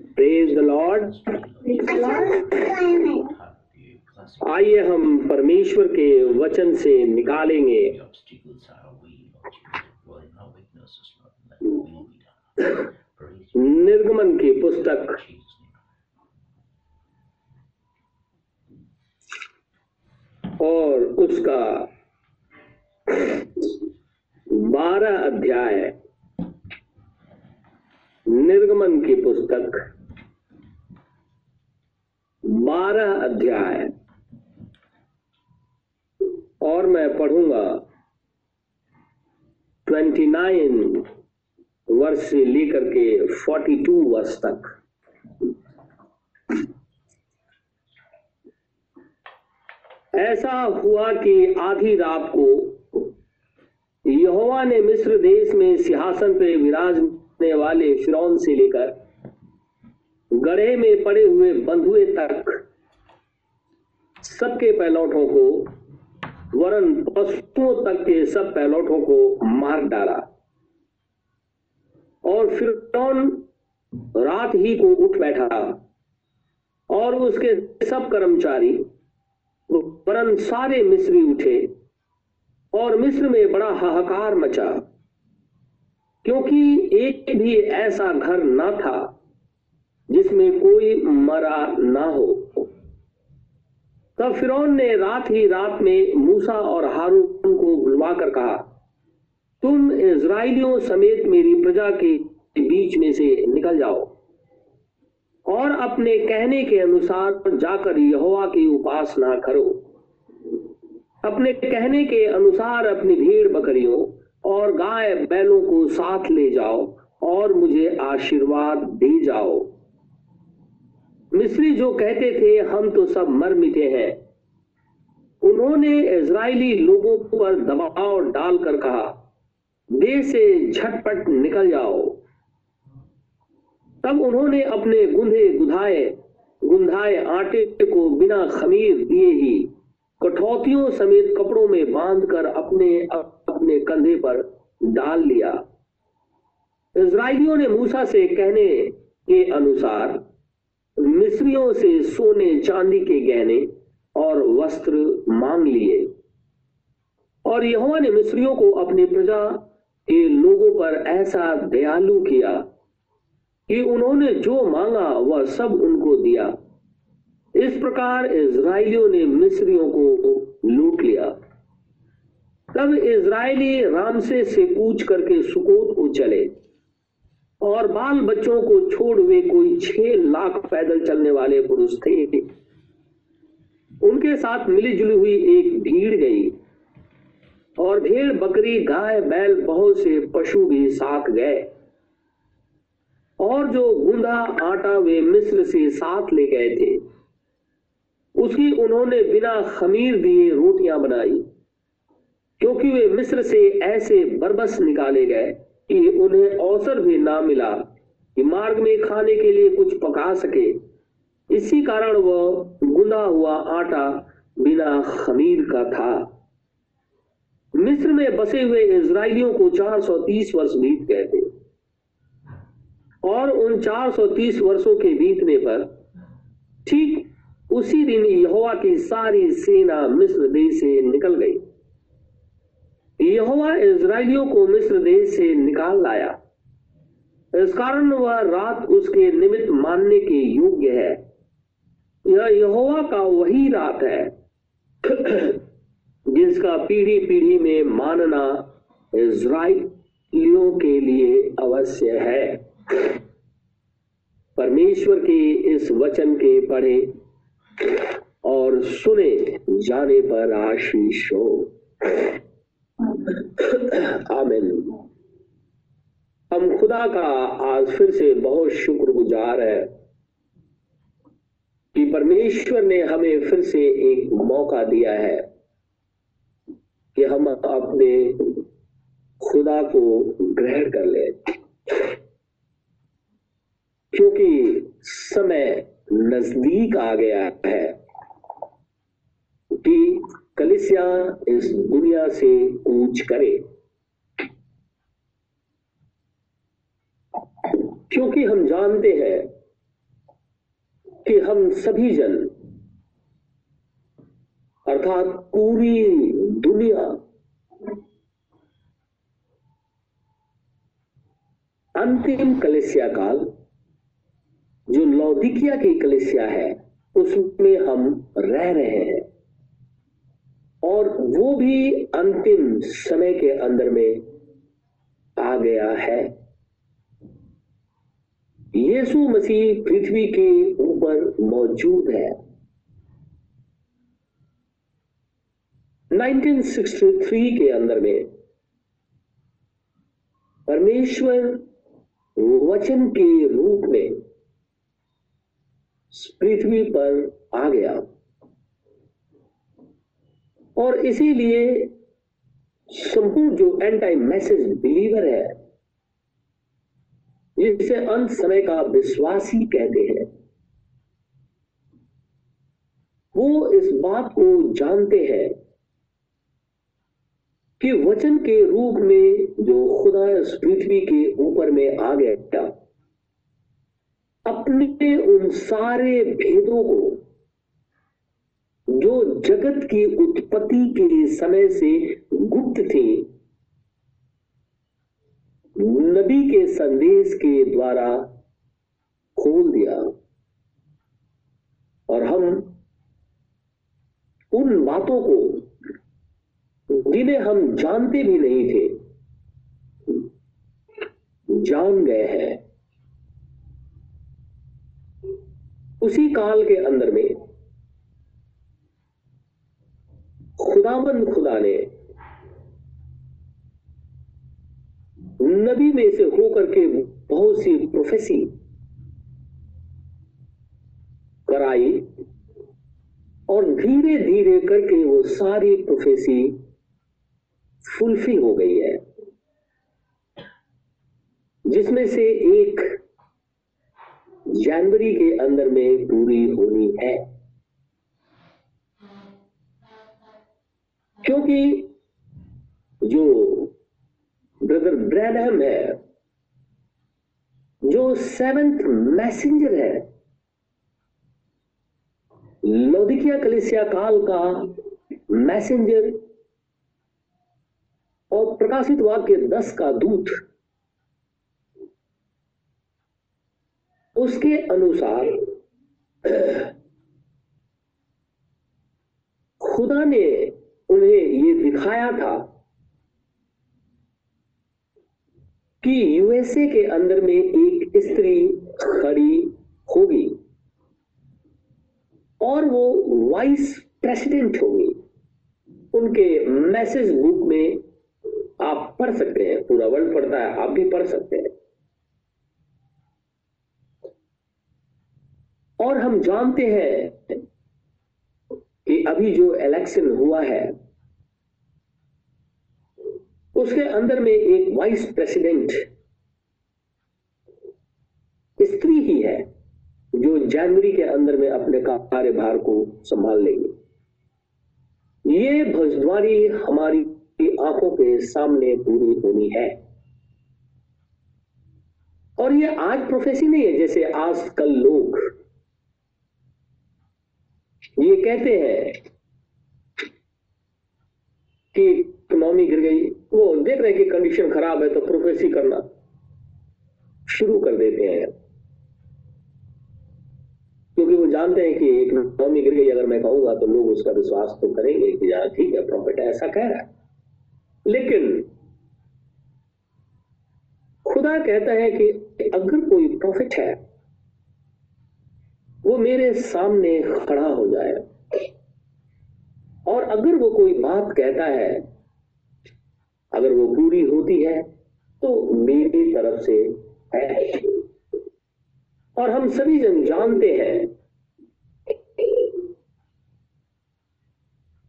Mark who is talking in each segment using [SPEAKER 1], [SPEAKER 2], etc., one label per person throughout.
[SPEAKER 1] Praise the Lord आइए हम परमेश्वर के वचन से निकालेंगे। निर्गमन की पुस्तक। और उसका बारह अध्याय। निर्गमन की पुस्तक बारह अध्याय। और मैं पढ़ूँगा ट्वेंटी नाइन वर्ष से लेकर के फोर्टी टू वर्ष तक। ऐसा हुआ कि आधी रात को यहोवा ने मिस्र देश में सिंहासन पर विराजने वाले फिरौन से लेकर गढ़े में पड़े हुए बंधुए तक सबके पैलौठों को, वरन पशुओं तक के सब पैलौठों को मार डाला। और फिर रात ही को उठ बैठा और उसके सब कर्मचारी, वरन सारे मिस्री उठे और मिस्र में बड़ा हाहाकार मचा। क्योंकि एक भी ऐसा घर ना था जिसमें कोई मरा ना हो। तब फिरौन ने रात ही रात में मूसा और हारून को बुलवाकर कहा, तुम इज़राइलियों समेत मेरी प्रजा के बीच में से निकल जाओ और अपने कहने के अनुसार जाकर यहोवा की उपासना करो। अपने कहने के अनुसार अपनी भीड़ बकरियों और गाय बैलों को साथ ले जाओ और मुझे आशीर्वाद दे जाओ। मिस्री जो कहते थे, हम तो सब मर मिटे हैं। उन्होंने इज़राइली लोगों पर दबाव डालकर कहा देश से झटपट निकल जाओ। तब उन्होंने अपने गुंधे गुधाए, गुंधाए आटे को बिना खमीर दिए ही कठौतियों समेत कपड़ों में बांधकर अपने अपने कंधे पर डाल लिया। इज़राइलियों ने मूसा से कहने के अनुसार, मिस्रियों से सोने चांदी के गहने और वस्त्र मांग लिए। और यहोवा ने मिस्रियों को अपनी प्रजा के लोगों पर ऐसा दयालु किया कि उन्होंने जो मांगा, वह सब उनको दिया। इस प्रकार इसराइलियों ने मिस्रियों को लूट लिया। तब इज़राइली रामसे से पूछ करके सुकोत को चले और बाल बच्चों को छोड़ वे कोई छह लाख पैदल चलने वाले पुरुष थे। उनके साथ मिली जुली हुई एक भीड़ गई और भेड़, बकरी, गाय, बैल बहुत से पशु भी साथ गए और जो गुंदा आटा वे मिस्र से साथ ले गए थे उसकी उन्होंने बिना खमीर दिए रोटियाँ बनाई। क्योंकि वे मिस्र से ऐसे बरबस निकाले गए कि उन्हें अवसर भी ना मिला कि मार्ग में खाने के लिए कुछ पका सके। इसी कारण वह गुंदा हुआ आटा बिना खमीर का था। मिस्र में बसे हुए इसराइलियों को 430 वर्ष बीत गए थे और उन 430 वर्षों के बीतने पर ठीक उसी दिन यहोवा की सारी सेना मिस्र देश से निकल गई। यहोवा इज़राइलियों को मिस्र देश से निकाल लाया। इस कारण वह रात उसके निमित्त मानने के योग्य है। यह यहोवा का वही रात है, जिसका पीढ़ी पीढ़ी में मानना इसराइलियों के लिए अवश्य है। परमेश्वर के इस वचन के पढ़े और सुने जाने पर आशीष हो। आमिन। हम खुदा का आज फिर से बहुत शुक्रगुजार है कि परमेश्वर ने हमें फिर से एक मौका दिया है कि हम अपने खुदा को ग्रहण कर ले। क्योंकि समय नज़दीक आ गया है कि कलिसिया इस दुनिया से कूच करे। क्योंकि हम जानते हैं कि हम सभी जन, अर्थात पूरी दुनिया, अंतिम कलेसिया काल, जो लौदिकिया की कलेसिया है, उसमें हम रह रहे हैं। और वो भी अंतिम समय के अंदर में आ गया है। यीशु मसीह पृथ्वी के ऊपर मौजूद है। 1963 के अंदर में परमेश्वर वचन के रूप में पृथ्वी पर आ गया। और इसीलिए संपूर्ण जो एंटाई मैसेज बिलीवर है, जिसे अंत समय का विश्वासी कहते हैं, वो इस बात को जानते हैं कि वचन के रूप में जो खुदा इस पृथ्वी के ऊपर में आ गया, अपने उन सारे भेदों को जो जगत की उत्पत्ति के समय से गुप्त थे, नबी के संदेश के द्वारा खोल दिया। और हम उन बातों को, जिन्हें हम जानते भी नहीं थे, जान गए हैं। उसी काल के अंदर में खुदाबंद खुदा ने नबी में से होकर के बहुत सी प्रोफेसी कराई और धीरे धीरे करके वो सारी प्रोफेसी फुलफिल हो गई है। जिसमें से एक जनवरी के अंदर में पूरी होनी है। क्योंकि जो ब्रदर ब्रैनहम है, जो सेवेंथ मैसेंजर है, लोदिकिया कलिसिया काल का मैसेंजर और प्रकाशित वाक्य दस का दूत, उसके अनुसार खुदा ने उन्हें ये दिखाया था कि यूएसए के अंदर में एक स्त्री खड़ी होगी और वो वाइस प्रेसिडेंट होगी। उनके मैसेज बुक में आप पढ़ सकते हैं, पूरा वर्ल्ड पढ़ता है, आप भी पढ़ सकते हैं। और हम जानते हैं कि अभी जो इलेक्शन हुआ है उसके अंदर में एक वाइस प्रेसिडेंट स्त्री ही है जो जनवरी के अंदर में अपने कार्यभार को संभाल लेंगे। ये भजद्वारी हमारी आँखों के सामने पूरी होनी है। और ये आज प्रोफेसी नहीं है, जैसे आज कल लोग ये कहते हैं कि इकोनॉमी गिर गई। वो देख रहे कि कंडीशन खराब है तो प्रोफेसी करना शुरू कर देते हैं क्योंकि वो जानते हैं कि इकोनॉमी गिर गई, अगर मैं कहूँगा तो लोग उसका विश्वास तो करेंगे कि यार ठीक है प्रॉफिट ऐसा कह रहा है। लेकिन खुदा कहता है कि अगर कोई प्रॉफिट है, वो मेरे सामने खड़ा हो जाए। और अगर वो कोई बात कहता है अगर वो पूरी होती है तो मेरी तरफ़ से है। और हम सभी जन जानते हैं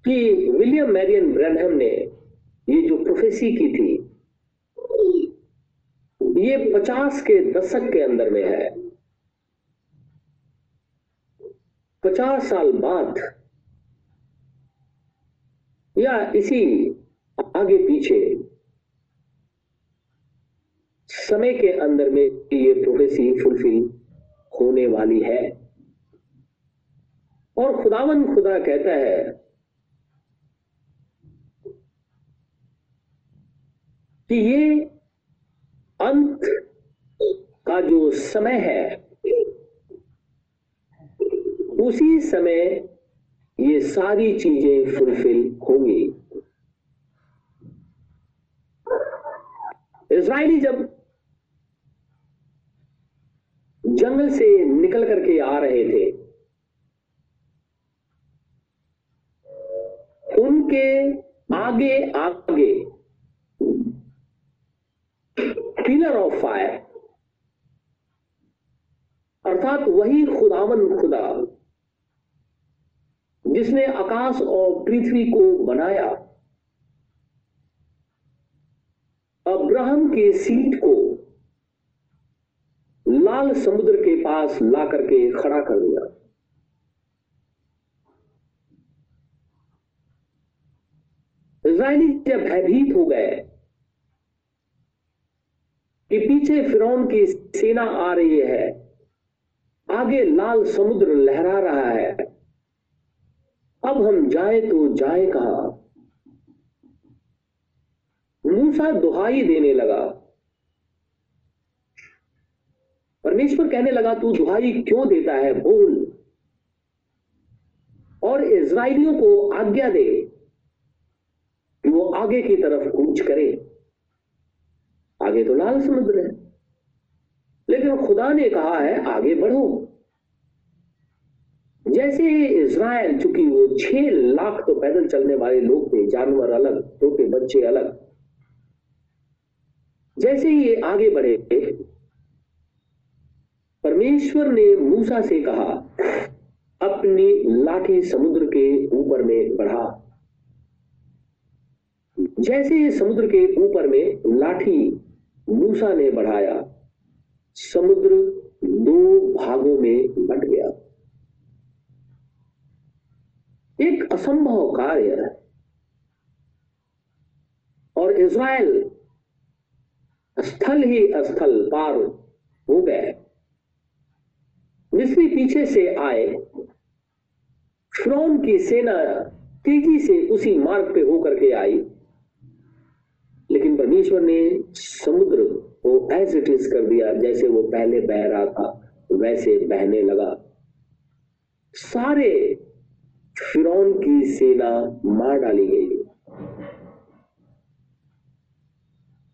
[SPEAKER 1] कि विलियम मैरियन ब्रैनहम ने ये जो प्रोफेसी की थी, ये पचास के दशक के अंदर में है। पचास साल बाद या इसी आगे पीछे समय के अंदर में ये प्रोफेसी फुलफिल होने वाली है। और खुदावन खुदा कहता है, कि ये अंत का जो समय है, उसी समय ये सारी चीज़ें फुलफिल होंगी। इसराइली जब जंगल से निकल करके आ रहे थे। उनके आगे आगे पिलर ऑफ़ फायर अर्थात वही खुदावन खुदा, जिसने आकाश और पृथ्वी को बनाया। अब्राहम के सीट को लाल समुद्र के पास ला करके खड़ा कर दिया। इसराइली जब भयभीत हो गए कि पीछे फिरौन की सेना आ रही है, आगे लाल समुद्र लहरा रहा है, अब हम जाए तो जाए कहा? मूसा दुहाई देने लगा। परमेश्वर कहने लगा, तू दुहाई क्यों देता है? बोल। और इज़राइलियों को आज्ञा दे कि वो आगे की तरफ़ कूच करे। आगे तो लाल समुद्र है। लेकिन खुदा ने कहा है, आगे बढ़ो। जैसे इसराइल चूँकि वो छह लाख तो पैदल चलने वाले लोग थे, जानवर अलग, छोटे बच्चे अलग। जैसे ही आगे बढ़े परमेश्वर ने मूसा से कहा, अपनी लाठी समुद्र के ऊपर में बढ़ा। जैसे समुद्र के ऊपर में लाठी मूसा ने बढ़ाया, समुद्र दो भागों में बट गया। एक असंभव कार्य है। और इज़राइल स्थल ही स्थल पार हो गए। मिस्री पीछे से आए। फ्रोन की सेना तेज़ी से उसी मार्ग पे होकर के आई। लेकिन परमेश्वर ने समुद्र को एज इट इज़ कर दिया, जैसे वो पहले बह रहा था, वैसे बहने लगा। सारे फिरौन की सेना मार डाली गई।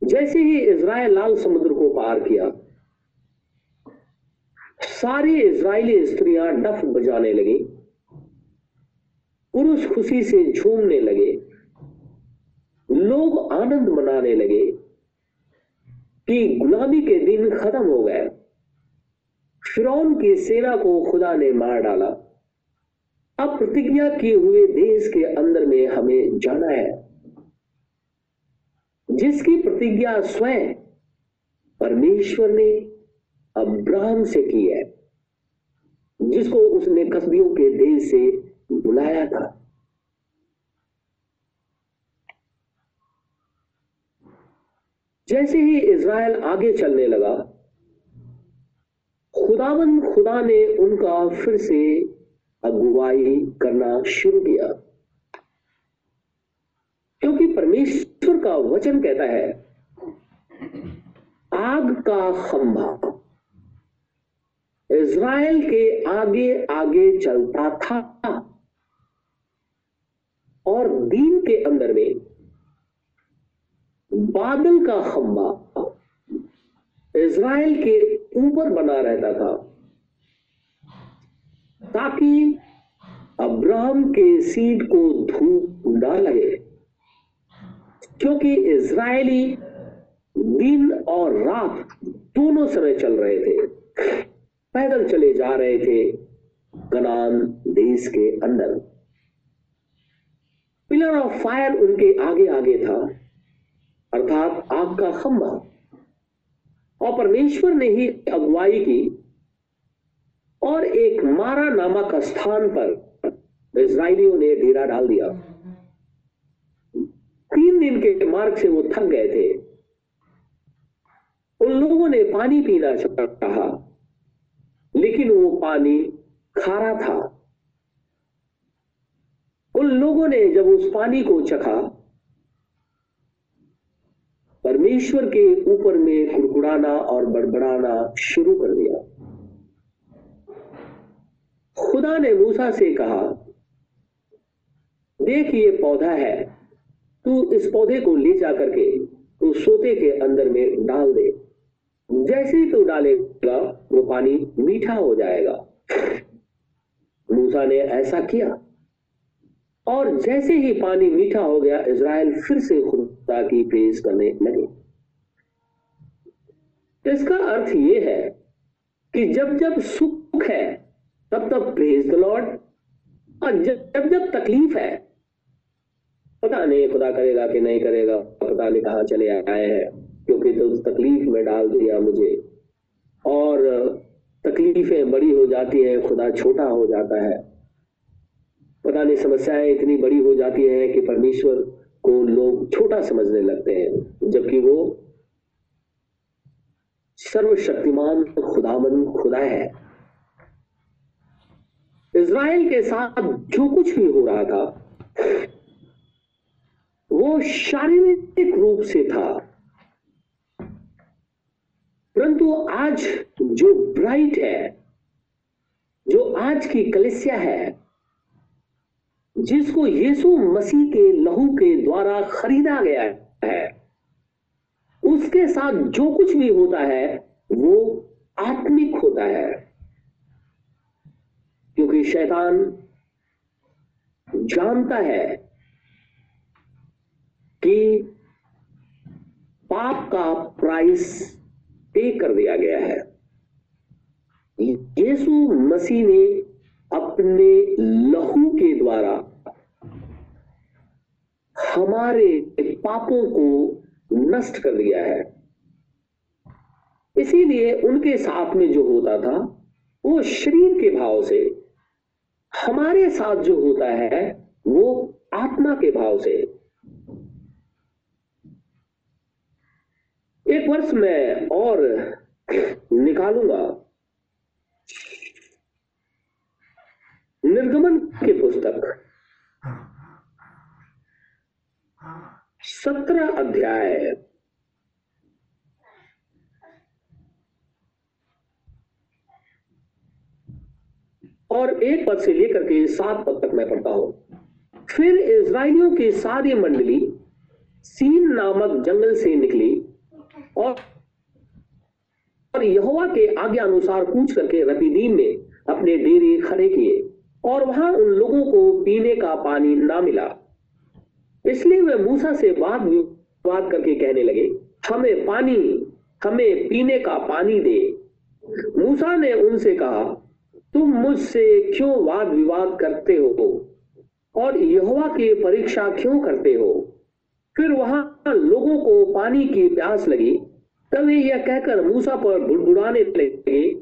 [SPEAKER 1] जैसे ही इज़राइल लाल समुद्र को पार किया सारी इसराइली स्त्रियाँ डफ बजाने लगी। पुरुष खुशी से झूमने लगे। लोग आनंद मनाने लगे कि गुलामी के दिन खत्म हो गए। फिरौन की सेना को खुदा ने मार डाला। अब प्रतिज्ञा किए हुए देश के अंदर में हमें जाना है। जिसकी प्रतिज्ञा स्वयं परमेश्वर ने अब्राहम से की है, जिसको उसने कस्बियों के देश से बुलाया था। जैसे ही इज़राइल आगे चलने लगा, खुदावन खुदा ने उनका फिर से अगुवाई करना शुरू किया। क्योंकि परमेश्वर का वचन कहता है, आग का खंभा। इज़राइल के आगे आगे चलता था और दिन के अंदर में बादल का खंभा इज़राइल के ऊपर बना रहता था ताकि अब्राहम के सीड को धूप न लगे, क्योंकि इज़राइली दिन और रात दोनों समय चल रहे थे। पैदल चले जा रहे थे कनान देश के अंदर। पिलर ऑफ़ फायर उनके आगे आगे था, अर्थात आग का खंभा। और परमेश्वर ने ही अगुवाई की और एक मारा नामक स्थान पर इसराइलियों ने डेरा डाल दिया। तीन दिन के मार्ग से वो थक गए थे। उन लोगों ने पानी पीना चाहा। वो पानी खारा था। उन लोगों ने जब उस पानी को चखा, परमेश्वर के ऊपर में कुड़कुड़ाना और बड़बड़ाना शुरू कर दिया। खुदा ने मूसा से कहा, देख, ये पौधा है। तू इस पौधे को ले जा करके तू सोते के अंदर में डाल दे। जैसे ही तू डालेगा, वो पानी मीठा हो जाएगा। मूसा ने ऐसा किया। और जैसे ही पानी मीठा हो गया, इज़राइल फिर से खुदा की प्रेज करने लगे। इसका अर्थ यह है कि जब जब सुख है, तब तब प्रेज द लॉर्ड। और जब जब तकलीफ़ है पता नहीं खुदा करेगा कि नहीं करेगा पता नहीं कहाँ, चले आए हैं। क्योंकि तो तकलीफ़ में डाल दिया मुझे। और तकलीफें बड़ी हो जाती हैं, खुदा छोटा हो जाता है। पता नहीं, समस्याएँ इतनी बड़ी हो जाती हैं कि परमेश्वर को लोग छोटा समझने लगते हैं, जबकि वो सर्वशक्तिमान खुदामन खुदा है। इज़राइल के साथ जो कुछ भी हो रहा था, वो शारीरिक रूप से था। परंतु आज जो ब्राइट है, जो आज की कलिसिया है, जिसको यीशु मसीह के लहू के द्वारा खरीदा गया है, उसके साथ जो कुछ भी होता है, वो आत्मिक होता है। क्योंकि शैतान जानता है कि पाप का प्राइस पे कर दिया गया है। यीशु मसीह ने अपने लहू के द्वारा हमारे पापों को नष्ट कर दिया है। इसीलिए उनके साथ में जो होता था, वो शरीर के भाव से, हमारे साथ जो होता है, वो आत्मा के भाव से एक वर्ष में और निकालूँगा। निर्गमन की पुस्तक। सत्रह अध्याय। और एक पद से लेकर के सात पद तक मैं पढ़ता हूँ। फिर इसराइलियों की सारी मंडली सीन नामक जंगल से निकली। और यहोवा के आज्ञा अनुसार कूच करके रपीदीन में अपने डेरे खड़े किए, और वहाँ उन लोगों को पीने का पानी ना मिला। इसलिए वे मूसा से वाद विवाद करके कहने लगे, हमें पानी, हमें पीने का पानी दे। मूसा ने उनसे कहा, तुम मुझसे क्यों वाद विवाद करते हो? और यहोवा की परीक्षा क्यों करते हो? फिर वहाँ लोगों को पानी की प्यास लगी वे यह कहकर मूसा पर बुड़बुड़ाने लगे,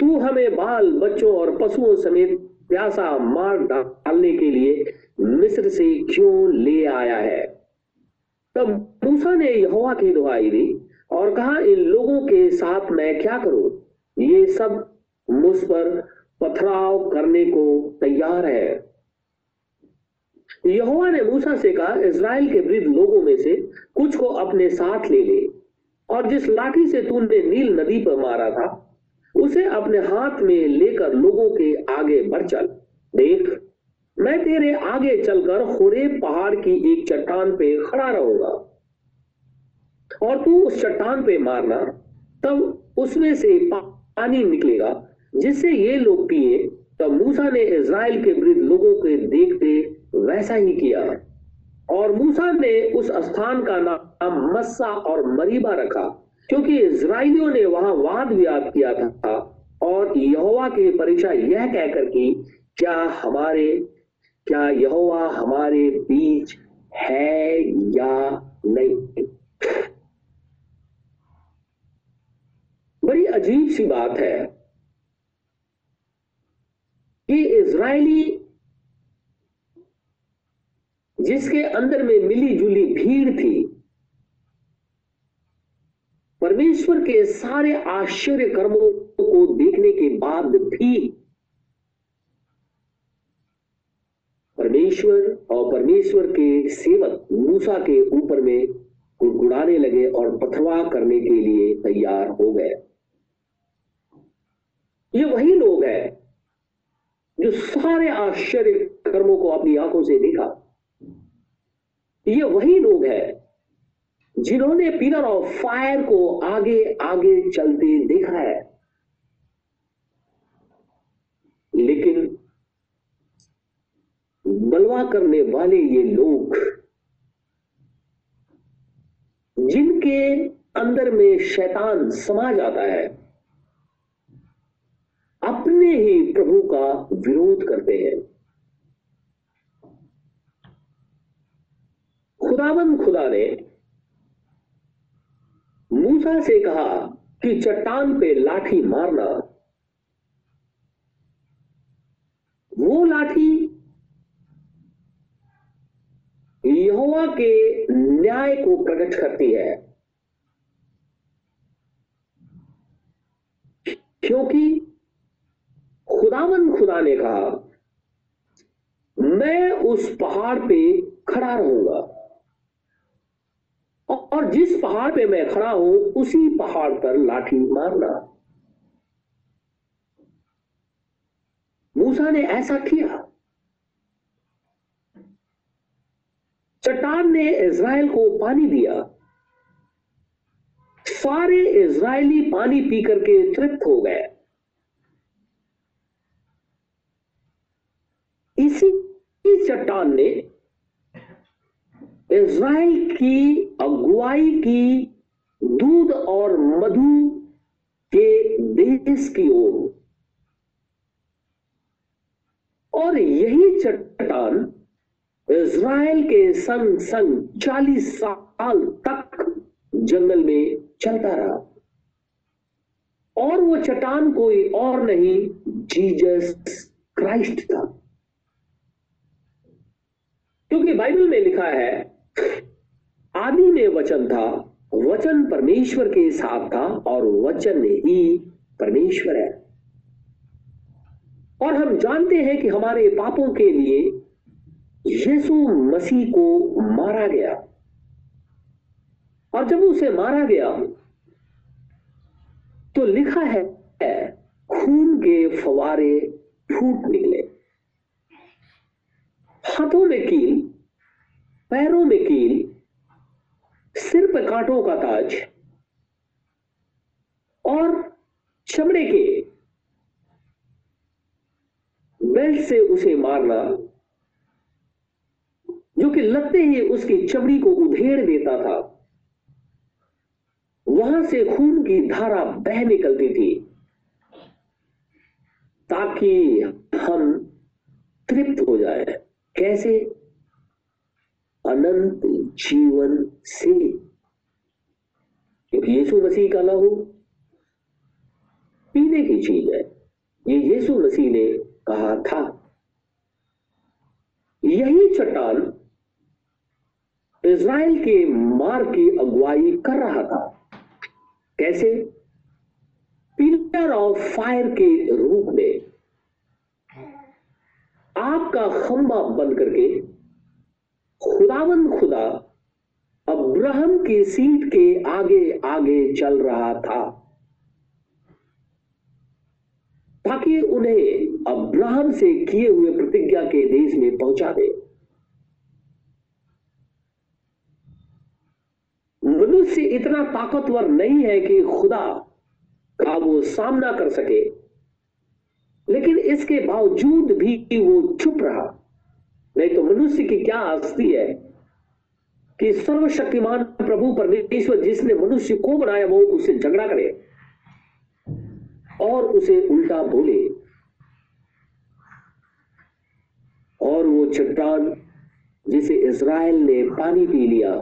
[SPEAKER 1] तू हमें बाल, बच्चों और पशुओं समेत प्यासा मार डालने के लिए मिस्र से क्यों ले आया है? तब मूसा ने यहोवा की दुआई दी और कहा, इन लोगों के साथ मैं क्या करूँ? ये सब मुझ पर पथराव करने को तैयार है. यहोवा ने मूसा से कहा, इज़राइल के वृद्ध लोगों में से कुछ को अपने साथ ले ले। और जिस लाठी से तूने नील नदी पर मारा था, उसे अपने हाथ में लेकर लोगों के आगे बढ़ चल। देख, मैं तेरे आगे चलकर होरे पहाड़ की एक चट्टान पे खड़ा रहूँगा। और तू उस चट्टान पे मारना, तब उसमें से पानी निकलेगा, जिससे ये लोग पिए। तब मूसा ने इज़राइल के वृद्ध लोगों के देखते वैसा ही किया। और मूसा ने उस स्थान का नाम मस्सा और मरीबा रखा, क्योंकि इसराइलियों ने वहाँ वाद विवाद किया था। और यहोवा की परीक्षा यह कहकर की, क्या हमारे, क्या यहोवा हमारे बीच है या नहीं? बड़ी अजीब सी बात है कि इज़राइली जिसके अंदर में मिली जुली भीड़ थी, परमेश्वर के सारे आश्चर्य कर्मों को देखने के बाद भी परमेश्वर और परमेश्वर के सेवक मूसा के ऊपर में गुड़गुड़ाने लगे और पथरवाह करने के लिए तैयार हो गए। ये वही लोग हैं जो सारे आश्चर्य कर्मों को अपनी आँखों से देखा। ये वही लोग हैं जिन्होंने पिलर ऑफ़ फायर को आगे आगे चलते देखा है। लेकिन बलवा करने वाले ये लोग, जिनके अंदर में शैतान समा जाता है, अपने ही प्रभु का विरोध करते हैं। खुदावन खुदा ने मूसा से कहा कि चट्टान पे लाठी मारना। वो लाठी यहोवा के न्याय को प्रकट करती है। क्योंकि खुदावन खुदा ने कहा, मैं उस पहाड़ पे खड़ा रहूँगा। और जिस पहाड़ पे मैं खड़ा हूँ, उसी पहाड़ पर लाठी मारना। मूसा ने ऐसा किया। चट्टान ने इज़राइल को पानी दिया। सारे इज़राइली पानी पी करके तृप्त हो गए। इसी चट्टान ने इज़राइल की अगुवाई की दूध और मधु के देश की ओर। और यही चट्टान इज़राइल के संग संग चालीस साल तक जंगल में चलता रहा। और वो चट्टान कोई और नहीं जीसस क्राइस्ट था। क्योंकि बाइबल में लिखा है आदि में वचन था, वचन परमेश्वर के साथ था और वचन ही परमेश्वर है। और हम जानते हैं कि हमारे पापों के लिए यीशु मसीह को मारा गया। और जब उसे मारा गया तो लिखा है, खून के फवारे फूट निकले। हाथों में कील पैरों में कील, सिर पर कांटों का ताज और चमड़े के बेल्ट से उसे मारना, जो कि लगते ही उसकी चमड़ी को उधेड़ देता था। वहाँ से खून की धारा बह निकलती थी, ताकि हम तृप्त हो जाए। कैसे? अनंत जीवन से। यीशु मसीह का लहू पीने की चीज़ है। ये यीशु मसीह ने कहा था, यही चट्टान इज़राइल के मार की अगुवाई कर रहा था। कैसे? पिलर ऑफ़ फायर के रूप में। आपका खंबा बन करके खुदावन खुदा, अब्राहम की सीट के आगे आगे चल रहा था। ताकि उन्हें अब्राहम से किए हुए प्रतिज्ञा के देश में पहुँचा दे। मनुष्य इतना ताकतवर नहीं है कि खुदा का वो सामना कर सके, लेकिन इसके बावजूद भी वो चुप रहा। नहीं तो मनुष्य की क्या हस्ती है कि सर्वशक्तिमान प्रभु परमेश्वर जिसने मनुष्य को बनाया, वो उससे झगड़ा करे और उसे उल्टा बोले। और वो चट्टान जिसे इज़राइल ने पानी पी लिया,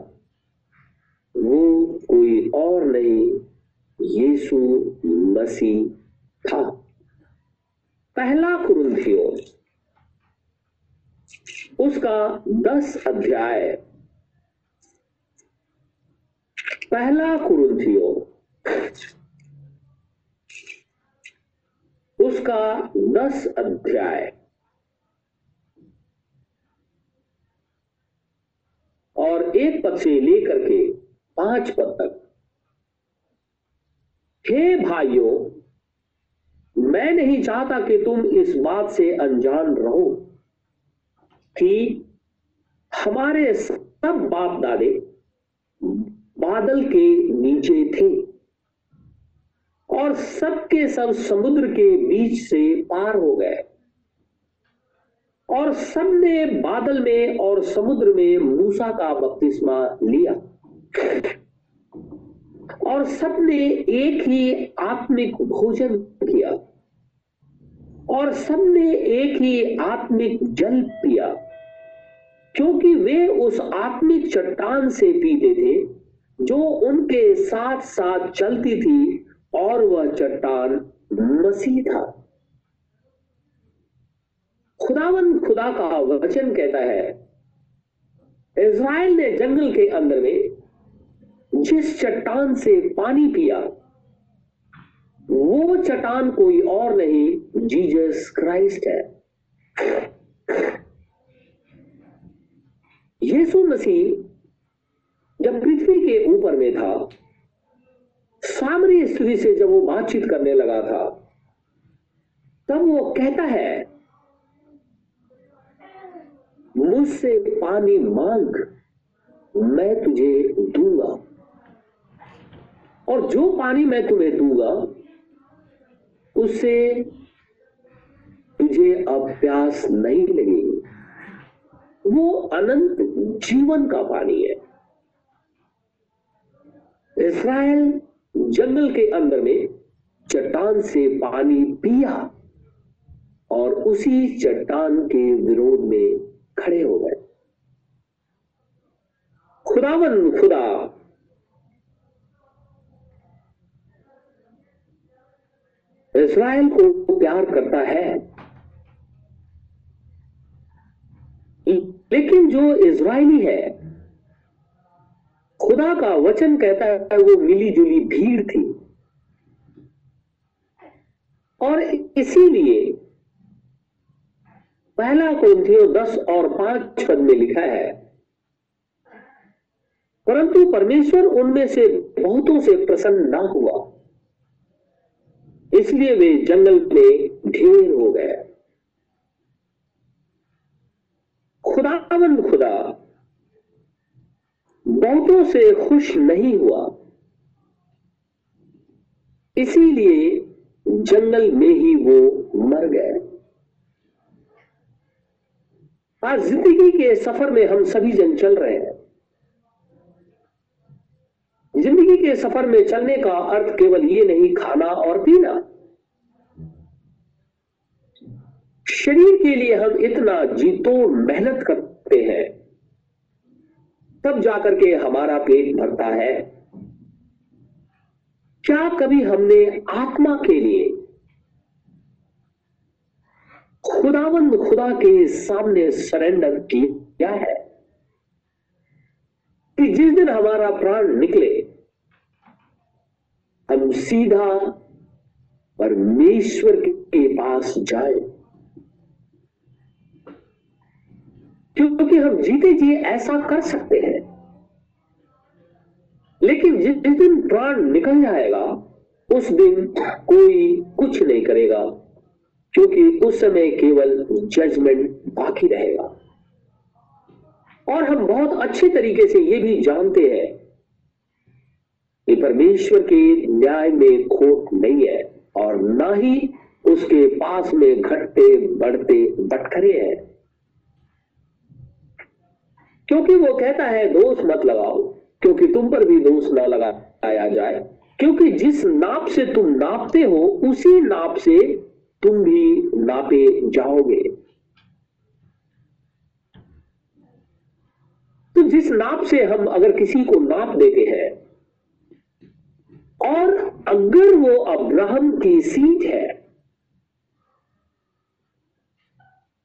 [SPEAKER 1] वो कोई और नहीं, यीशु मसीह था। पहला कुरुंथियो उसका दस अध्याय। पहला कुरुंथियो। उसका दस अध्याय। और एक पद से लेकर के पाँच पद तक। हे भाइयों, मैं नहीं चाहता कि तुम इस बात से अनजान रहो। कि हमारे सब बाप दादे बादल के नीचे थे और सबके सब समुद्र के बीच से पार हो गए। और सबने बादल में और समुद्र में मूसा का बपतिस्मा लिया। और सबने एक ही आत्मिक भोजन किया। और सबने एक ही आत्मिक जल पिया। क्योंकि वे उस आत्मिक चट्टान से पीते थे, जो उनके साथ साथ चलती थी, और वह चट्टान मसीह था। खुदावन खुदा का वचन कहता है, इज़राइल ने जंगल के अंदर में जिस चट्टान से पानी पिया वो चट्टान कोई और नहीं जीजस क्राइस्ट है। यीशु मसीह जब पृथ्वी के ऊपर में था, सामरी स्त्री से जब वो बातचीत करने लगा था, तब वो कहता है, मुझसे पानी मांग, मैं तुझे दूँगा। और जो पानी मैं तुम्हें दूँगा उससे तुझे अब प्यास नहीं लगेगी वो अनंत जीवन का पानी है। इसराइल जंगल के अंदर में चट्टान से पानी पिया और उसी चट्टान के विरोध में खड़े हो गए। खुदावन खुदा इसराइल को प्यार करता है। लेकिन जो इज़राइली है, खुदा का वचन कहता है, वो मिली जुली भीड़ थी। और इसीलिए पहला कुंथियो दस और पाँच पद में लिखा है, परंतु परमेश्वर उनमें से बहुतों से प्रसन्न ना हुआ। इसलिए वे जंगल में ढेर हो गए। खुदावन खुदा, बहुतों से खुश नहीं हुआ। इसीलिए जंगल में ही वो मर गए। आज ज़िंदगी के सफ़र में हम सभी जन चल रहे हैं। ज़िंदगी के सफ़र में चलने का अर्थ केवल ये नहीं, खाना और पीना। शरीर के लिए हम इतना जीतो मेहनत करते हैं, तब जाकर के हमारा पेट भरता है। क्या कभी हमने आत्मा के लिए खुदावंद खुदा के सामने सरेंडर किया है कि जिस दिन हमारा प्राण निकले हम सीधा परमेश्वर के पास जाए। क्योंकि हम जीते जी ऐसा कर सकते हैं। लेकिन जिस दिन प्राण निकल जाएगा, उस दिन कोई कुछ नहीं करेगा, क्योंकि उस समय केवल जजमेंट बाकी रहेगा। और हम बहुत अच्छे तरीके से यह भी जानते हैं परमेश्वर के न्याय में खोट नहीं है और ना ही उसके पास में घटते बढ़ते बटखरे हैं। क्योंकि वो कहता है, दोष मत लगाओ, क्योंकि तुम पर भी दोष ना लगाया जाए। क्योंकि जिस नाप से तुम नापते हो, उसी नाप से तुम भी नापे जाओगे। तो जिस नाप से हम अगर किसी को नाप देते हैं और अगर वो अब्राहम की सीट है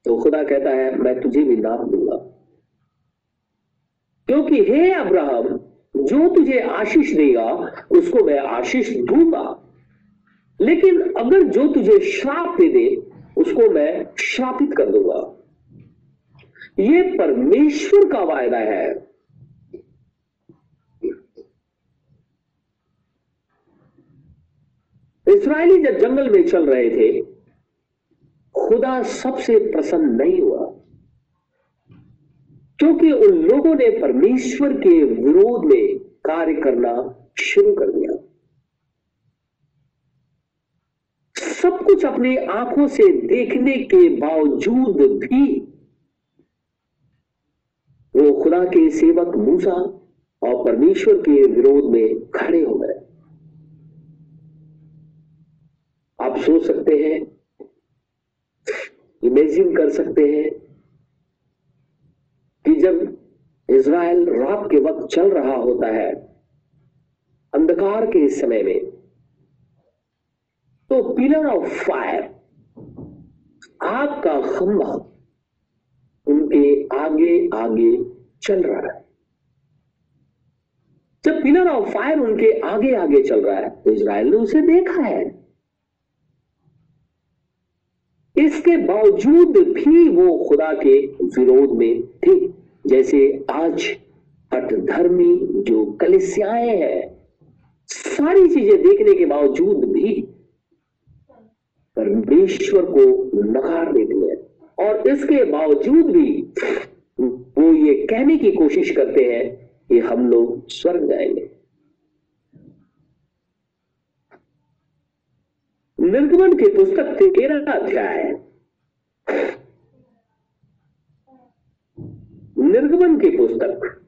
[SPEAKER 1] तो खुदा कहता है, मैं तुझे भी नाप दूँगा। क्योंकि हे अब्राहम, जो तुझे आशीष देगा, उसको मैं आशीष दूँगा। लेकिन अगर जो तुझे श्राप दे दे, उसको मैं श्रापित कर दूँगा। यह परमेश्वर का वायदा है। इसराइली जब जंगल में चल रहे थे, खुदा सबसे प्रसन्न नहीं हुआ। क्योंकि उन लोगों ने परमेश्वर के विरोध में कार्य करना शुरू कर दिया। सब कुछ अपनी आँखों से देखने के बावजूद भी वो खुदा के सेवक मूसा और परमेश्वर के विरोध में खड़े हो गए। आप सोच सकते हैं इमेजिन कर सकते हैं कि जब इज़राइल रात के वक्त चल रहा होता है, अंधकार के इस समय में तो पिलर ऑफ़ फायर आग का खंभा उनके आगे आगे चल रहा है। जब पिलर ऑफ़ फायर उनके आगे आगे चल रहा है तो इसराइल ने उसे देखा है। इसके बावजूद भी वो खुदा के विरोध में थे। जैसे आज हटधर्मी जो कलिसियाएँ हैं, सारी चीज़ें देखने के बावजूद भी परमेश्वर को नकार देती है। और इसके बावजूद भी वो ये कहने की कोशिश करते हैं कि हम लोग स्वर्ग जाएँगे। निर्गमन की पुस्तक तेरह अध्याय। निर्गमन की पुस्तक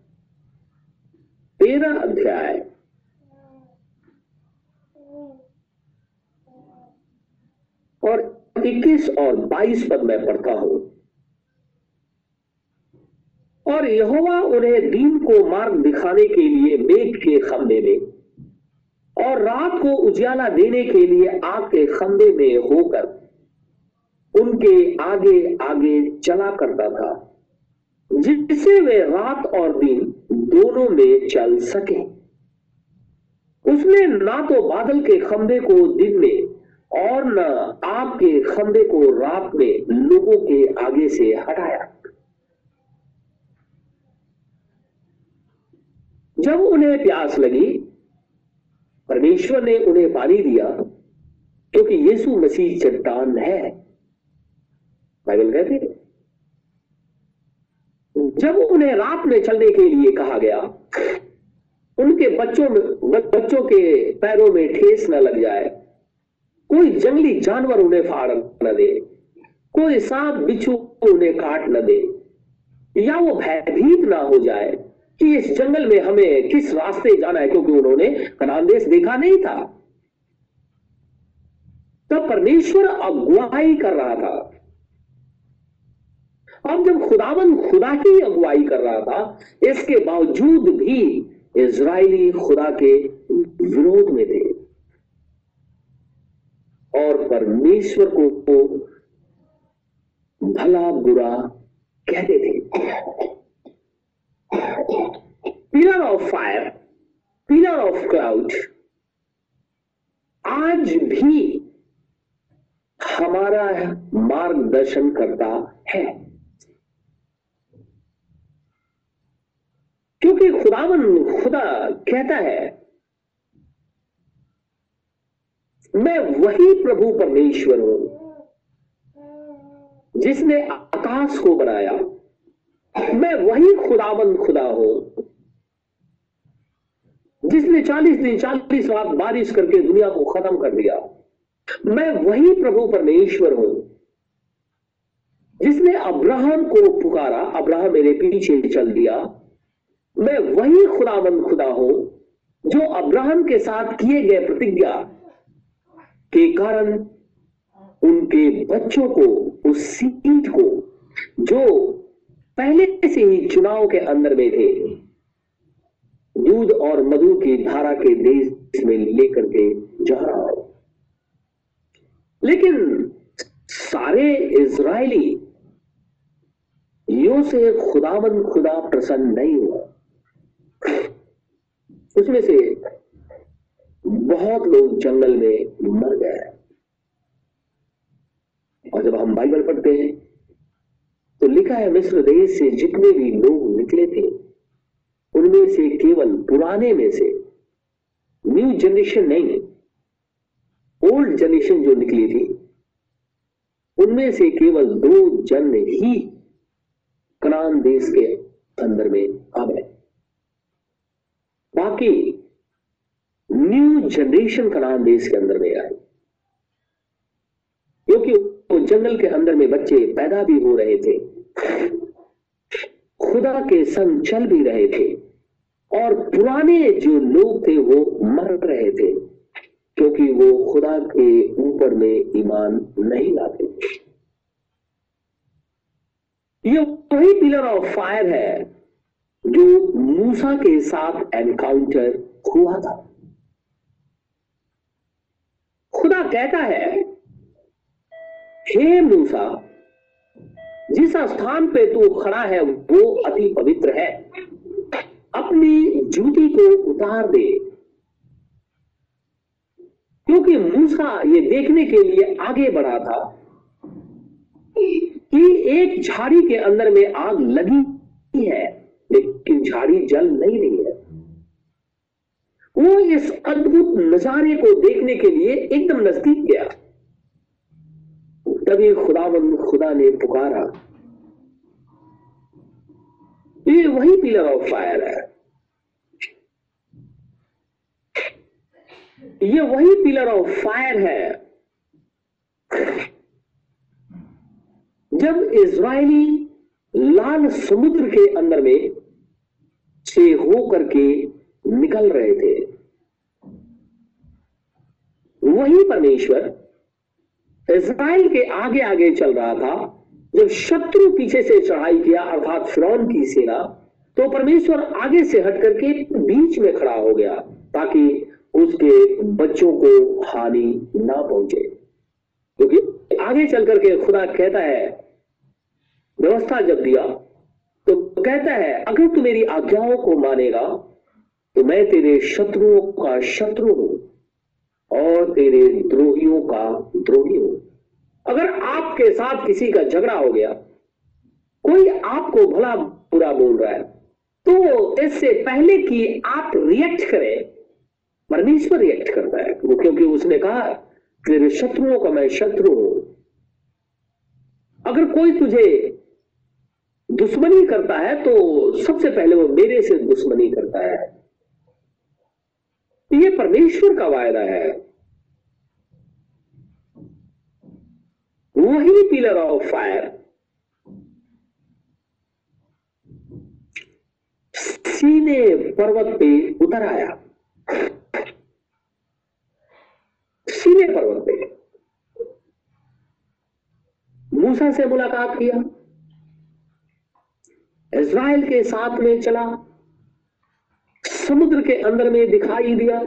[SPEAKER 1] तेरह अध्याय। और 21 और 22 पद मैं पढ़ता हूँ। और यहोवा उन्हें दिन को मार्ग दिखाने के लिए मेघ के खंबे में और रात को उजाला देने के लिए आग के खंबे में होकर उनके आगे आगे चला करता था, जिससे वे रात और दिन दोनों में चल सके। उसने ना तो बादल के खंबे को दिन में और न आग के खंबे को रात में लोगों के आगे से हटाया। जब उन्हें प्यास लगी परमेश्वर ने उन्हें पानी दिया, क्योंकि यीशु मसीह चट्टान है। बाइबल कहते हैं, जब उन्हें रात में चलने के लिए कहा गया, उनके बच्चों में, बच्चों के पैरों में ठेस न लग जाए, कोई जंगली जानवर उन्हें फाड़ न दे, कोई सांप बिच्छू उन्हें काट न दे, या वो भयभीत ना हो जाए कि इस जंगल में हमें किस रास्ते जाना है? क्योंकि उन्होंने कनान देश देखा नहीं था। तब परमेश्वर अगुवाई कर रहा था। अब जब खुदावन खुदा की अगुवाई कर रहा था इसके बावजूद भी इज़राइली खुदा के विरोध में थे। और परमेश्वर को, को भला बुरा कहते थे। Pillar of fire pillar of cloud आज भी हमारा मार्गदर्शन करता है। क्योंकि खुदावन खुदा कहता है, मैं वही प्रभु परमेश्वर हूँ, जिसने आकाश को बनाया। मैं वही खुदावन खुदा हूँ। जिसने चालीस दिन, चालीस रात बारिश करके दुनिया को खत्म कर दिया। मैं वही प्रभु परमेश्वर हूँ। जिसने अब्राहम को पुकारा, अब्राहम मेरे पीछे चल दिया। मैं वही खुदावन खुदा हूँ, जो अब्राहम के साथ किए गए प्रतिज्ञा के कारण उनके बच्चों को, उस सीट को, जो पहले से ही चुनाव के अंदर में थे। दूध और मधु की धारा के देश में लेकर के जा रहा है। लेकिन सारे इज़राइली यो से खुदावन खुदा प्रसन्न नहीं हुआ। उसमें से बहुत लोग जंगल में मर गए। और जब हम बाइबल पढ़ते हैं तो लिखा है, मिस्र देश से जितने भी लोग निकले थे, उनमें से केवल पुराने में से न्यू जनरेशन नहीं ओल्ड जनरेशन जो निकली थी, उनमें से केवल दो जन ही कनान देश के अंदर में आ गए। बाकी न्यू जनरेशन कनान देश के अंदर में आए। क्योंकि जंगल के अंदर में बच्चे पैदा भी हो रहे थे। खुदा के संग चल भी रहे थे। और पुराने जो लोग थे, वो मर रहे थे, क्योंकि वो खुदा के ऊपर में ईमान नहीं लाते ये वही पिलर ऑफ़ फायर है, जो मूसा के साथ एनकाउंटर हुआ था। खुदा कहता है हे मूसा, जिस स्थान पे तू खड़ा है, वो अति पवित्र है। अपनी जूती को उतार दे। क्योंकि मूसा ये देखने के लिए आगे बढ़ा था कि एक झाड़ी के अंदर में आग लगी है, लेकिन झाड़ी जल नहीं रही है। वो इस अद्भुत नजारे को देखने के लिए एकदम नज़दीक गया। तभी खुदावन खुदा ने पुकारा। ये वही पिलर ऑफ़ फायर है। ये वही पिलर ऑफ़ फायर है। जब इज़राइली लाल समुद्र के अंदर में से होकर के निकल रहे थे, वही परमेश्वर इज़राइल के आगे आगे चल रहा था। जब शत्रु पीछे से चढ़ाई किया, अर्थात फिरौन की सेना तो परमेश्वर आगे से हट करके बीच में खड़ा हो गया, ताकि उसके बच्चों को हानि ना पहुँचे। क्योंकि आगे चल करके खुदा कहता है, व्यवस्था जब दिया तो कहता है, अगर तू मेरी आज्ञाओं को मानेगा तो मैं तेरे शत्रुओं का शत्रु हूँ। और तेरे द्रोहियों का द्रोही हूँ। अगर आपके साथ किसी का झगड़ा हो गया, कोई आपको भला बुरा बोल रहा है तो इससे पहले कि आप रिएक्ट करें, परमेश्वर रिएक्ट करता है। वो क्योंकि उसने कहा, तेरे शत्रुओं का मैं शत्रु हूँ। अगर कोई तुझे दुश्मनी करता है तो सबसे पहले वो मेरे से दुश्मनी करता है। ये परमेश्वर का वायदा है। वही पिलर ऑफ़ फायर सीने पर्वत पे उतर आया। सीने पर्वत पे। मूसा से मुलाकात किया। इज़राइल के साथ में चला। समुद्र के अंदर में दिखाई दिया,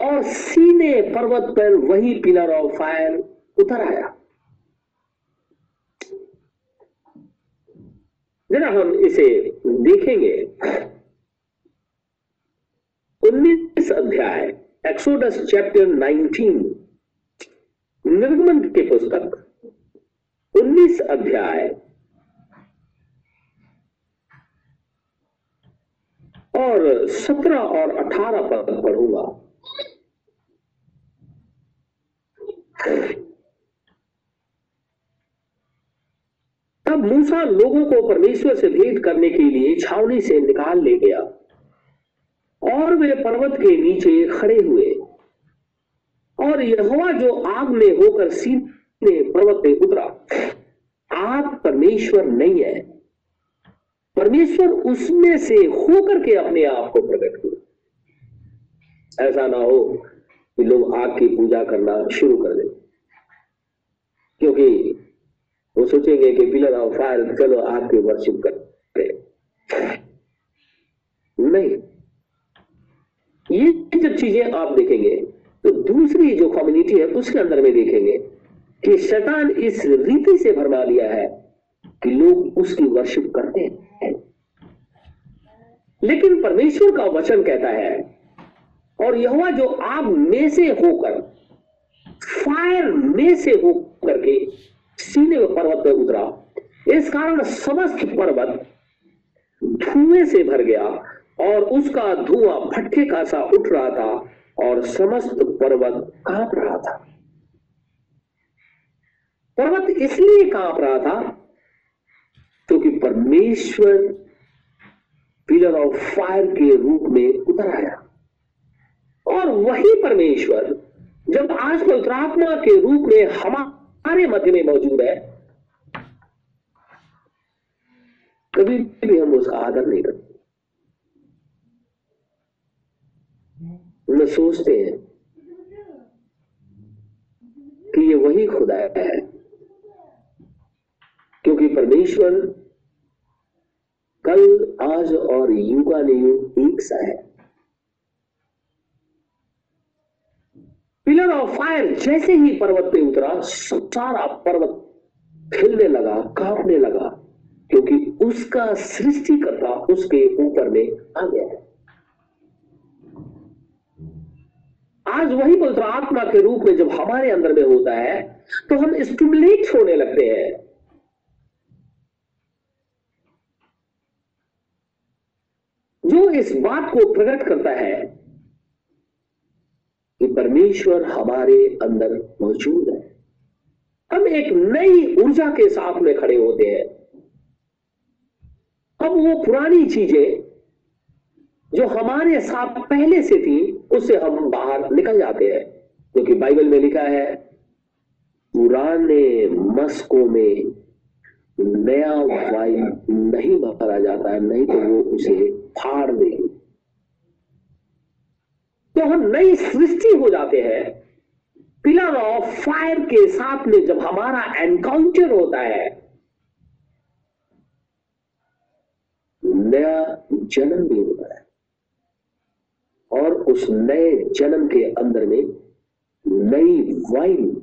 [SPEAKER 1] और सीने पर्वत पर वही पिलर ऑफ़ फायर उतर आया। जरा हम इसे देखेंगे। उन्नीस अध्याय एक्सोडस चैप्टर 19 निर्गमन के पुस्तक। उन्नीस अध्याय और सत्रह और अठारह पद पढ़ूँगा। तब मूसा लोगों को परमेश्वर से भेंट करने के लिए छावनी से निकाल ले गया और वे पर्वत के नीचे खड़े हुए। और यहोवा जो आग में होकर सीधे पर्वत पे उतरा, आप परमेश्वर नहीं है। परमेश्वर उसमें से होकर के अपने आप को प्रकट हुए। ऐसा ना हो कि लोग आग की पूजा करना शुरू कर दें। क्योंकि वो सोचेंगे कि पिलर ऑफ़ फायर, चलो आग की वर्शिप करते नहीं। ये जब चीज़ें आप देखेंगे तो दूसरी जो कम्युनिटी है, उसके अंदर में देखेंगे कि शैतान इस रीति से भरमा दिया है कि लोग उसकी वर्शिप करते हैं। लेकिन परमेश्वर का वचन कहता है, और यह जो आग में से होकर फायर में से होकर के सीने में पर्वत पर उतरा। इस कारण समस्त पर्वत धुएँ से भर गया, और उसका धुआँ भट्टे का सा उठ रहा था, और समस्त पर्वत काँप रहा था। पर्वत इसलिए काँप रहा था क्योंकि तो परमेश्वर पिलर ऑफ़ फायर के रूप में उतर आया। और वही परमेश्वर, जब आज पवित्रात्मा के रूप में हमारे मध्य में मौजूद है, कभी भी हम उसका आदर नहीं करते। न सोचते हैं कि ये वही खुदा है, क्योंकि परमेश्वर कल, आज और युगा युग एक सा है। पिलर ऑफ़ फायर जैसे ही पर्वत पे उतरा, सारा पर्वत खिलने लगा, कांपने लगा, क्योंकि उसका सृष्टिकर्ता उसके ऊपर में आ गया है। आज वही पवित्र आत्मा के रूप में जब हमारे अंदर में होता है तो हम स्टूमुलेट होने लगते हैं जो इस बात को प्रकट करता है कि परमेश्वर हमारे अंदर मौजूद है। हम एक नई ऊर्जा के साथ में खड़े होते हैं। अब वो पुरानी चीज़ें जो हमारे साथ पहले से थी, उससे हम बाहर निकल जाते हैं। क्योंकि बाइबल में लिखा है, पुराने मस्कों में नया वाइन नहीं भरा जाता है, नहीं तो वो उसे फाड़ देगी। तो हम नई सृष्टि हो जाते हैं। पिलर ऑफ़ फायर के साथ में जब हमारा एनकाउंटर होता है, नया जन्म भी होता है। और उस नए जन्म के अंदर में नई वाइन,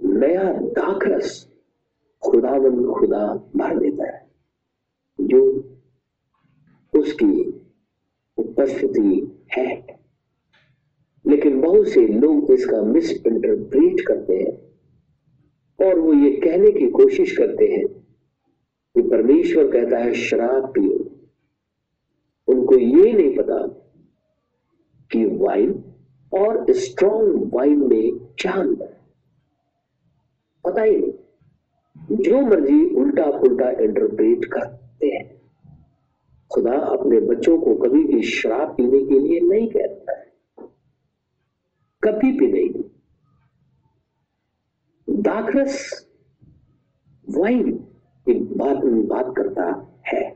[SPEAKER 1] नया दाखरस खुदावन खुदा भर देता है। जो उसकी उपस्थिति है। लेकिन बहुत से लोग इसका मिस इंटरप्रेट करते हैं और वो ये कहने की कोशिश करते हैं कि परमेश्वर कहता है, शराब पियो। उनको ये नहीं पता कि वाइन और स्ट्रॉन्ग वाइन में अंतर पता ही नहीं। जो मर्ज़ी उल्टा पुल्टा इंटरप्रेट करते हैं। खुदा अपने बच्चों को कभी भी शराब पीने के लिए नहीं कहता। है कभी भी नहीं। दाखरस वाइन की बात बात करता है।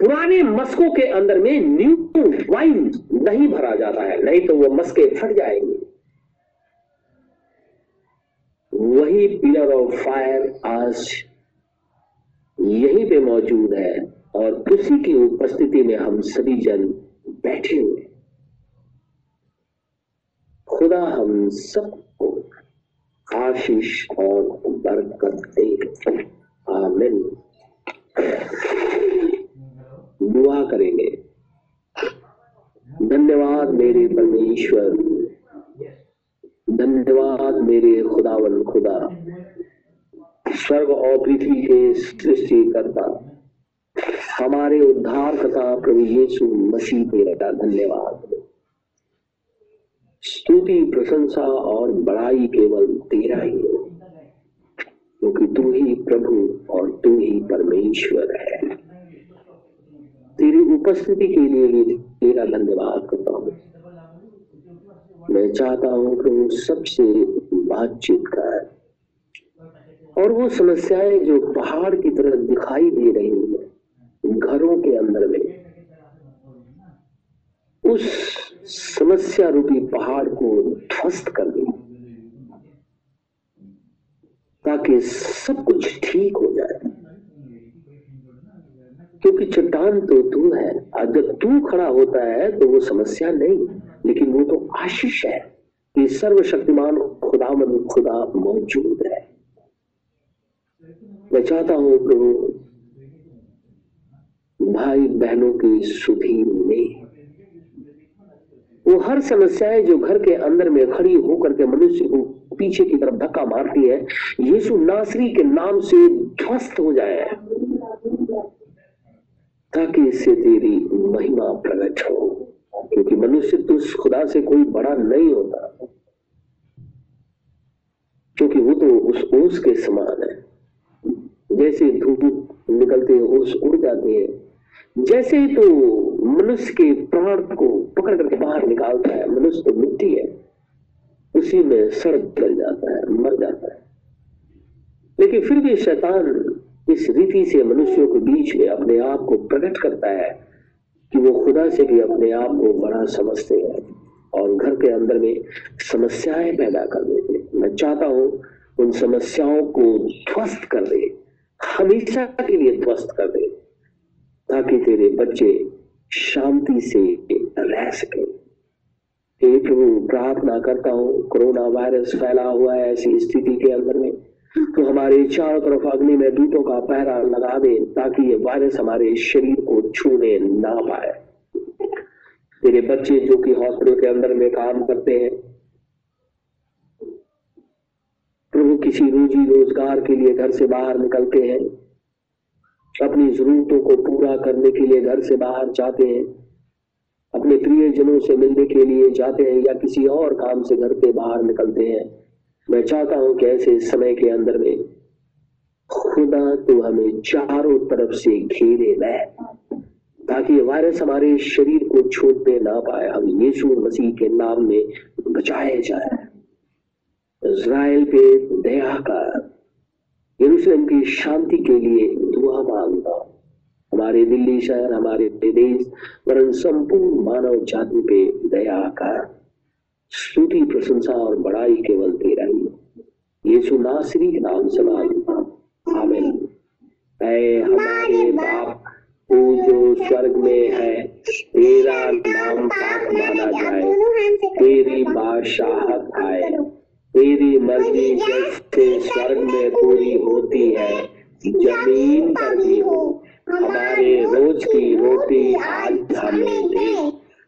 [SPEAKER 1] पुराने मस्कों के अंदर में न्यू वाइन नहीं भरा जाता है, नहीं तो वो मस्के फट जाएँगे। वही पिलर ऑफ़ फायर आज यहीं पे मौजूद है और उसी की उपस्थिति में हम सभी जन बैठे हुए खुदा हम सबको आशीष और बरकत दे। आमिन। दुआ करेंगे। धन्यवाद मेरे परमेश्वर। धन्यवाद मेरे खुदावन खुदा। स्वर्ग और पृथ्वी के सृष्टि करता हमारे उद्धार कथा प्रभु यीशु मसीह तेरा धन्यवाद। स्तुति, प्रशंसा और बड़ाई केवल तेरा ही हो, क्योंकि तू ही प्रभु और तू ही परमेश्वर है। तेरी उपस्थिति के लिए तेरा धन्यवाद करता हूँ। मैं चाहता हूँ कि वो सबसे बातचीत कर और वो समस्याएँ जो पहाड़ की तरह दिखाई दे रही है, घरों के अंदर में, उस समस्या रूपी पहाड़ को ध्वस्त कर दे, ताकि सब कुछ ठीक हो जाए। क्योंकि चट्टान तो तू है जब तू खड़ा होता है तो वो समस्या नहीं। लेकिन वो तो आशीष है कि सर्वशक्तिमान खुदा मन खुदा मौजूद है। मैं चाहता हूँ प्रभु भाई बहनों की सुधी में वो हर समस्याएँ जो घर के अंदर में खड़ी होकर के मनुष्य को पीछे की तरफ़ धक्का मारती है, यीशु नासरी के नाम से ध्वस्त हो जाए, ताकि इससे तेरी महिमा प्रकट हो। क्योंकि मनुष्य तो खुदा से कोई बड़ा नहीं होता। क्योंकि वो तो उस ओस के समान है। जैसे धूप निकलते हैं ओस उड़ जाते हैं। जैसे ही तो मनुष्य के प्राण को पकड़ करके बाहर निकालता है, मनुष्य तो मिट्टी है। उसी में सड़क कर जाता है, मर जाता है। लेकिन फिर भी शैतान इस रीति से मनुष्यों के बीच में अपने आप को प्रकट करता है कि वो खुदा से भी अपने आप को बड़ा समझते हैं और घर के अंदर में समस्याएँ पैदा कर देते हैं। मैं चाहता हूँ उन समस्याओं को ध्वस्त कर दे, हमेशा के लिए ध्वस्त कर दे, ताकि तेरे बच्चे शांति से रह सके। प्रभु, प्रार्थना करता हूँ, कोरोना वायरस फैला हुआ है ऐसी स्थिति के अंदर में। तो हमारे चारों तरफ़ अग्नि में दूतों का पहरा लगा दे, ताकि ये वायरस हमारे शरीर को छूने ना पाए। तेरे बच्चे जो कि हॉस्पिटल के अंदर में काम करते हैं प्रभु किसी रोजी रोज़गार के लिए घर से बाहर निकलते हैं, अपनी जरूरतों को पूरा करने के लिए घर से बाहर जाते हैं, अपने प्रियजनों से मिलने के लिए जाते हैं या किसी और काम से घर से बाहर निकलते हैं। मैं चाहता हूँ कि ऐसे समय के अंदर में खुदा तो हमें चारों तरफ़ से घेरे रहे ताकि वायरस हमारे शरीर को छोड़ने ना पाए, हम यीशु मसीह के नाम में बचाए जाए। इज़राइल पे दया कर, यरूशलेम की शांति के लिए दुआ माँगता हमारे दिल्ली शहर, हमारे देश, वरन संपूर्ण मानव जाति पे दया कर। स्तुति प्रशंसा और बड़ाई केवल तेरा ही यीशु नासरी नाम से माँगता आमीन। हमारे बाप, तू जो स्वर्ग में है, तेरा नाम पाक माना जाए। तेरी बादशाहत आए। तेरी मर्ज़ी जैसे स्वर्ग में पूरी होती है, ज़मीन पर भी हो। हमारे रोज की रोटी आज हमें दे।